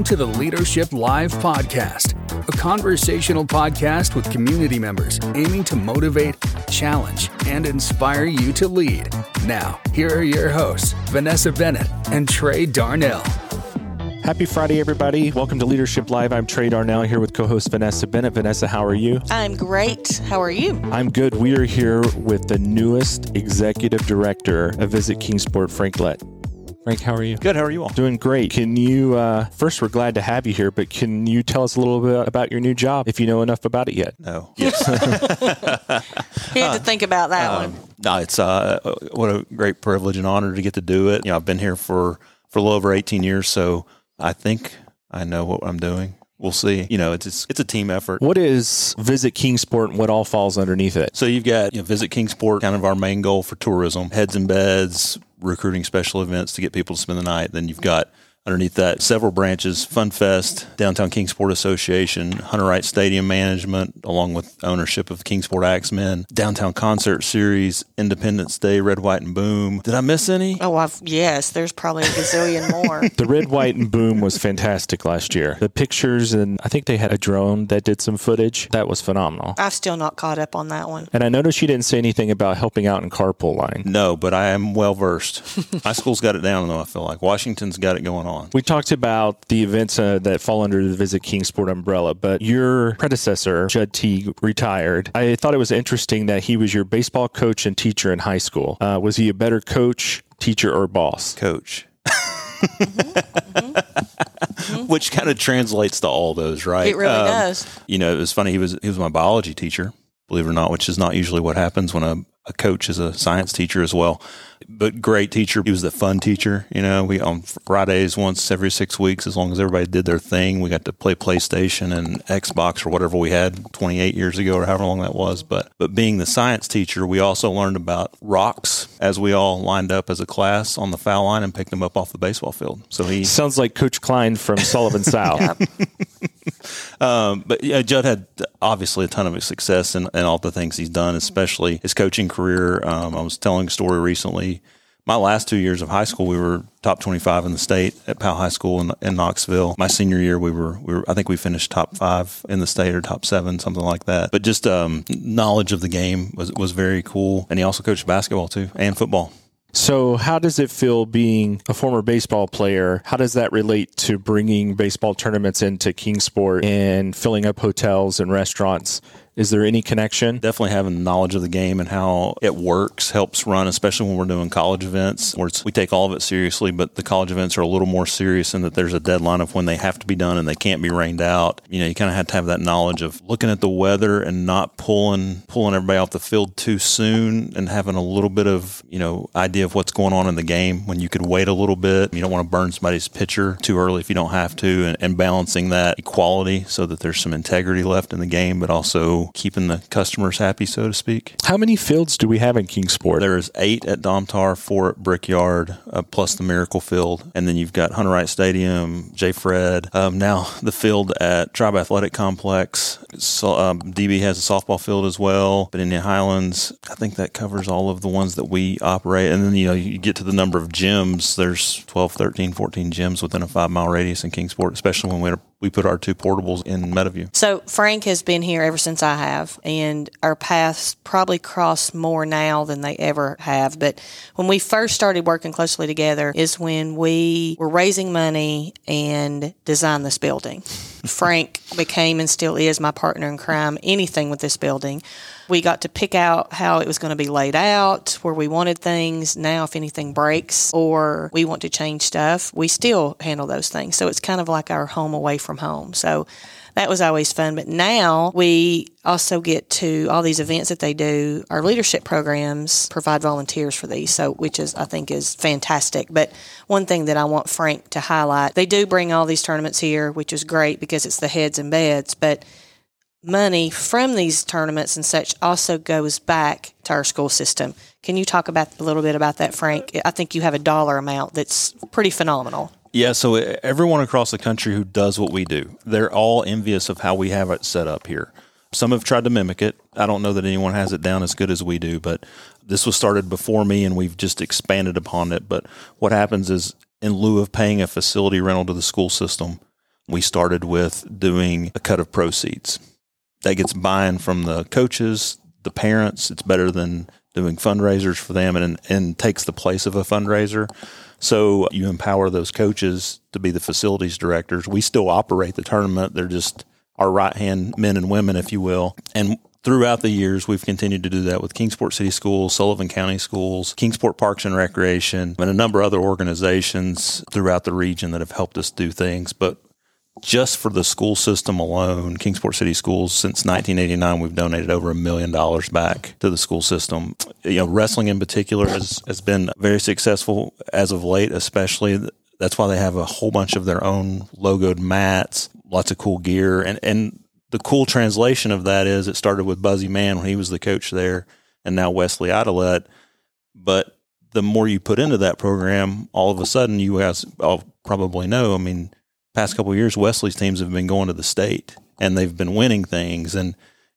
Welcome to the Leadership Live podcast, a conversational podcast with community members aiming to motivate, challenge, and inspire you to lead. Now, here are your hosts, Vanessa Bennett and Trey Darnell. Happy Friday, everybody. Welcome to Leadership Live. I'm Trey Darnell here with co host Vanessa Bennett. Vanessa, how are you? I'm great. How are you? I'm good. We are here with the newest executive director of Visit Kingsport, Frank Lett. Frank, how are you? Good. How are you all? Doing great. Can you, uh, first, we're glad to have you here, but can you tell us a little bit about your new job if you know enough about it yet? No. Yes. You had to think about that um, one. no, it's uh, what a great privilege and honor to get to do it. You know, I've been here for for a little over 18 years, so I think I know what I'm doing. We'll see. You know, it's it's, it's a team effort. What is Visit Kingsport and what all falls underneath it? So you've got you know, Visit Kingsport, kind of our main goal for tourism, heads and beds, recruiting special events to get people to spend the night. Then you've got underneath that several branches fun fest downtown kingsport association hunter wright stadium management along with ownership of kingsport axmen downtown concert series independence day red white and boom did i miss any Oh, I've, yes, there's probably a gazillion more. The Red, White, and Boom was fantastic last year. The pictures, and I think they had a drone that did some footage. That was phenomenal. I've still not caught up on that one. And I noticed you didn't say anything about helping out in carpool line. no but i am well versed high school's got it down though i feel like washington's got it going on We talked about the events uh, that fall under the Visit Kingsport umbrella, but your predecessor, Judd Teague, retired. I thought it was interesting that he was your baseball coach and teacher in high school. Uh, was he a better coach, teacher, or boss? coach which kind of translates to all those right It really Um, does. you know, it was funny. He was he was my biology teacher, believe it or not, which is not usually what happens when a, a coach is a science teacher as well. But great teacher. He was the fun teacher. You know, we on Fridays once every six weeks, as long as everybody did their thing, we got to play PlayStation and Xbox or whatever we had 28 years ago or however long that was. But but being the science teacher, we also learned about rocks as we all lined up as a class on the foul line and picked them up off the baseball field. So he Sounds like Coach Klein from Sullivan South. Um, but yeah, Judd had obviously a ton of success in, in all the things he's done, especially his coaching career. Um, I was telling a story recently. My last two years of high school, we were top 25 in the state at Powell High School in, in Knoxville. My senior year, we were, we were, I think we finished top five in the state or top seven, something like that. But just um, knowledge of the game was, was very cool. And he also coached basketball too and football. So, how does it feel being a former baseball player? How does that relate to bringing baseball tournaments into Kingsport and filling up hotels and restaurants? Is there any connection? definitely having knowledge of the game and how it works helps run, especially when we're doing college events where we take all of it seriously, but the college events are a little more serious in that there's a deadline of when they have to be done and they can't be rained out. You know, you kind of have to have that knowledge of looking at the weather and not pulling pulling everybody off the field too soon and having a little bit of you know idea of what's going on in the game when you could wait a little bit. You don't want to burn somebody's pitcher too early if you don't have to, and, and balancing that equality so that there's some integrity left in the game, but also keeping the customers happy, so to speak. How many fields do we have in Kingsport? There's eight at Domtar, four at Brickyard, uh, plus the Miracle Field, and then you've got Hunter Wright Stadium, J. Fred. Um, now the field at Tribe Athletic Complex. So, um, DB has a softball field as well. But in the Highlands, I think that covers all of the ones that we operate. And then you know you get to the number of gyms. There's 12, 13, 14 gyms within a five mile radius in Kingsport, especially when we we put our two portables in Meadowview. So Frank has been here ever since I have, and our paths probably cross more now than they ever have. But when we first started working closely together is when we were raising money and designed this building. Frank became and still is my partner in crime. Anything with this building. We got to pick out how it was going to be laid out, where we wanted things. Now, if anything breaks or we want to change stuff, we still handle those things. So it's kind of like our home away from home. So that was always fun. But now we also get to all these events that they do. Our leadership programs provide volunteers for these, so which is I think is fantastic. But one thing that I want Frank to highlight, they do bring all these tournaments here, which is great because it's the heads and beds, but money from these tournaments and such also goes back to our school system. Can you talk about a little bit about that, Frank? I think you have a dollar amount that's pretty phenomenal. Yeah, so everyone across the country who does what we do, they're all envious of how we have it set up here. Some have tried to mimic it. I don't know that anyone has it down as good as we do, but this was started before me and we've just expanded upon it. But what happens is in lieu of paying a facility rental to the school system, we started with doing a cut of proceeds. That gets buy-in from the coaches, the parents. It's better than doing fundraisers for them and, and takes the place of a fundraiser. So you empower those coaches to be the facilities directors. We still operate the tournament. They're just our right hand men and women, if you will. And throughout the years, we've continued to do that with Kingsport City Schools, Sullivan County Schools, Kingsport Parks and Recreation, and a number of other organizations throughout the region that have helped us do things. But just for the school system alone, Kingsport City Schools, since 1989, we've donated over a million dollars back to the school system. You know, wrestling in particular has, has been very successful as of late, especially. That's why they have a whole bunch of their own logoed mats, lots of cool gear. And, and the cool translation of that is it started with Buzzy Mann when he was the coach there, and now Wesley Idelette. But the more you put into that program, all of a sudden you guys all probably know. I mean, past couple years, Wesley's teams have been going to the state and they've been winning things, and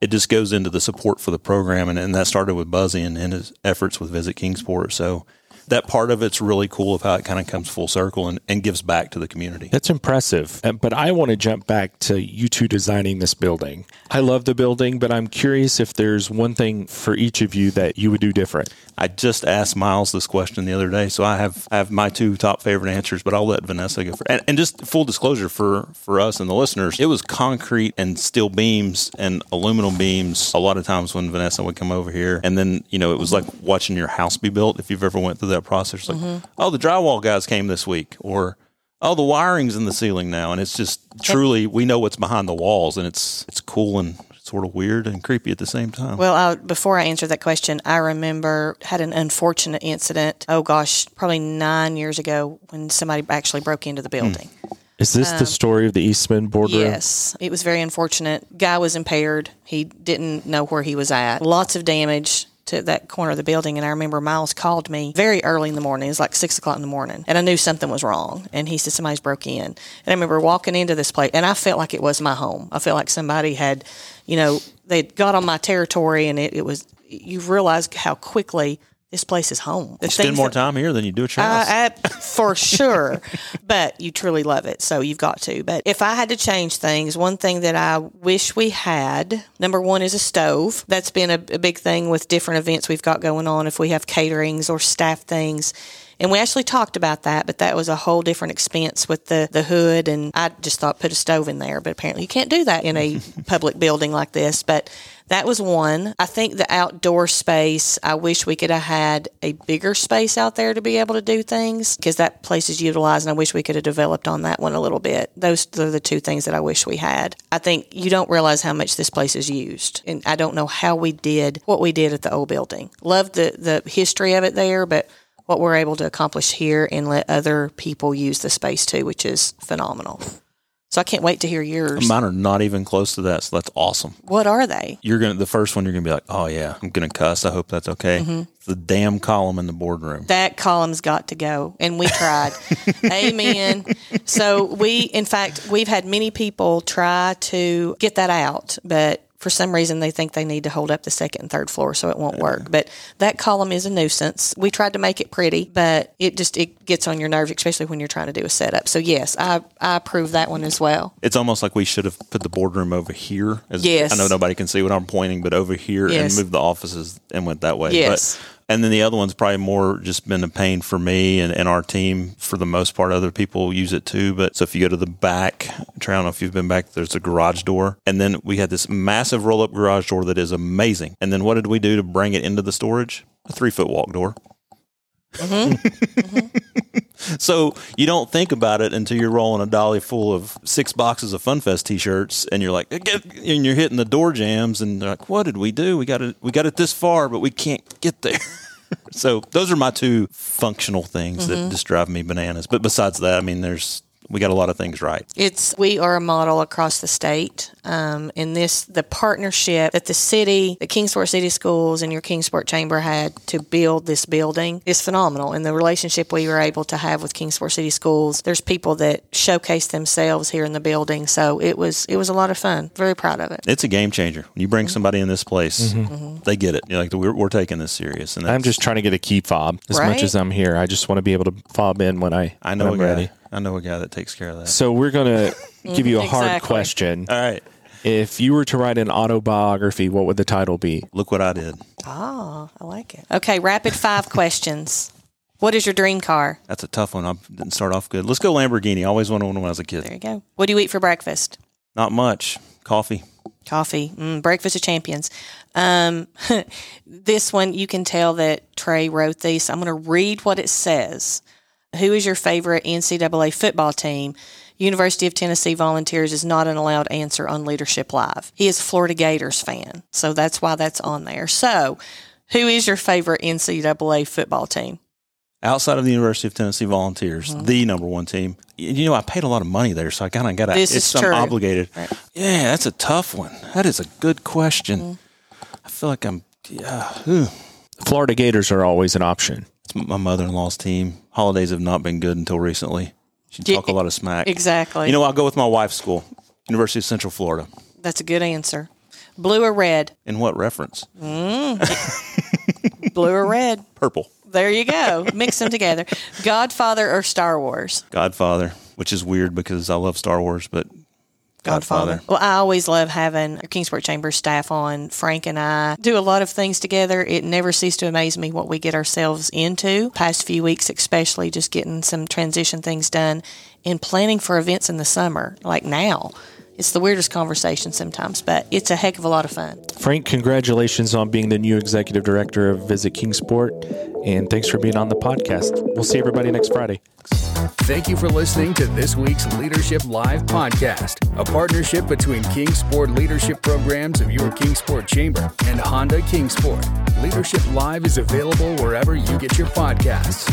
it just goes into the support for the program, and, and that started with Buzzy and, and his efforts with Visit Kingsport. So that part of it's really cool of how it kind of comes full circle and, and gives back to the community. That's impressive. Uh, But I want to jump back to you two designing this building. I love the building, but I'm curious if there's one thing for each of you that you would do different. I just asked Miles this question the other day, so I have I have my two top favorite answers, but I'll let Vanessa go. For, and, and just full disclosure for for us and the listeners, it was concrete and steel beams and aluminum beams. A lot of times when Vanessa would come over here, and then you know it was like watching your house be built. If you've ever went through that process, like oh the drywall guys came this week, or oh the wiring's in the ceiling now, and it's just truly we know what's behind the walls, and it's it's cool and sort of weird and creepy at the same time. Well, I, before I answer that question, I remember had an unfortunate incident. Oh gosh, probably nine years ago when somebody actually broke into the hmm. building. Is this the um, story of the Eastman boardroom? Yes, it was very unfortunate. Guy was impaired. He didn't know where he was at. Lots of damage to that corner of the building. And I remember Miles called me very early in the morning. It was like six o'clock in the morning. And I knew something was wrong. And he said, somebody's broke in. And I remember walking into this place and I felt like it was my home. I felt like somebody had, you know, they'd got on my territory and it, it was, you realize how quickly this place is home. The You spend more that- time here than you do at your house. for sure. but you truly love it, so you've got to. But if I had to change things, one thing that I wish we had number one is a stove. That's been a, a big thing with different events we've got going on. If we have caterings or staff things. And we actually talked about that, but that was a whole different expense with the, the hood. And I just thought put a stove in there, but apparently you can't do that in a public building like this. But that was one. I think the outdoor space, I wish we could have had a bigger space out there to be able to do things because that place is utilized and I wish we could have developed on that one a little bit. Those are the two things that I wish we had. I think you don't realize how much this place is used. And I don't know how we did what we did at the old building. Love the, the history of it there, but what we're able to accomplish here and let other people use the space too, which is phenomenal. So I can't wait to hear yours. Mine are not even close to that, so that's awesome. What are they? You're gonna the first one. You're gonna be like, oh yeah, I'm gonna cuss. I hope that's okay. Mm-hmm. The damn column in the boardroom. that column's got to go and we tried amen so we in fact we've had many people try to get that out but for some reason they think they need to hold up the second and third floor so it won't work but that column is a nuisance we tried to make it pretty but it just it gets on your nerves especially when you're trying to do a setup so yes i i approve that one as well It's almost like we should have put the boardroom over here. As, Yes. I know nobody can see what I'm pointing, but over here Yes. and move the offices and went that way. Yes. But, and then the other one's probably more just been a pain for me and, and our team for the most part. Other people use it too. But so if you go to the back, I don't know if you've been back, there's a garage door. And then we had this massive roll up garage door that is amazing. And then what did we do to bring it into the storage? A three foot walk door. Mm-hmm. Mm-hmm. So you don't think about it until you're rolling a dolly full of six boxes of FunFest T-shirts, and you're like, and you're hitting the door jams, and they're like, "What did we do? We got it. We got it this far, but we can't get there." so those are my two functional things that mm-hmm. just drive me bananas. But besides that, I mean, there's we got a lot of things right. It's we are a model across the state. Um, and this, the partnership that the city, the Kingsport City Schools, and your Kingsport Chamber had to build this building is phenomenal. And the relationship we were able to have with Kingsport City Schools, there's people that showcase themselves here in the building. So it was it was a lot of fun. Very proud of it. It's a game changer. When you Mm-hmm. bring somebody in this place, they get it. You're like we're, we're taking this serious. And I'm just trying to get a key fob as much as I'm here. I just want to be able to fob in when I I know when a I'm ready. I know a guy that takes care of that. So we're gonna give you a hard Exactly. question. All right, If you were to write an autobiography, what would the title be? look what I did. Oh, I like it. Okay, rapid five questions. What is your dream car? That's a tough one. I didn't start off good. Let's go Lamborghini. I always wanted one when I was a kid. There kid. you go. What do you eat for breakfast? Not much. Coffee. Coffee. Mm, breakfast of champions. Um, this one, you can tell that Trey wrote these. I'm going to read what it says. Who is your favorite NCAA football team? University of Tennessee Volunteers is not an allowed answer on Leadership Live. He is a Florida Gators fan, so that's why that's on there. So, who is your favorite NCAA football team? Outside of the University of Tennessee Volunteers, Mm-hmm. the number one team. You know, I paid a lot of money there, so I kind of got to. This It's is I'm true. obligated. Right. Yeah, that's a tough one. That is a good question. Mm-hmm. I feel like I'm. Yeah, ugh. Florida Gators are always an option. It's my mother-in-law's team. Holidays have not been good until recently. She talk a lot of smack. Exactly. You know, I'll go with my wife's school, University of Central Florida. that's a good answer. Blue or red? In what reference? Mm. Blue or red? Purple. There you go. Mix them together. Godfather or Star Wars? Godfather, which is weird because I love Star Wars, but Godfather. Well, I always love having our Kingsport Chamber staff on. Frank and I do a lot of things together. It never ceases to amaze me what we get ourselves into. Past few weeks, especially, just getting some transition things done and planning for events in the summer, like now. It's the weirdest conversation sometimes, but it's a heck of a lot of fun. Frank, congratulations on being the new executive director of Visit Kingsport, and thanks for being on the podcast. We'll see everybody next Friday. Thank you for listening to this week's Leadership Live podcast, a partnership between Kingsport Leadership Programs of your Kingsport Chamber and Honda Kingsport. Leadership Live is available wherever you get your podcasts.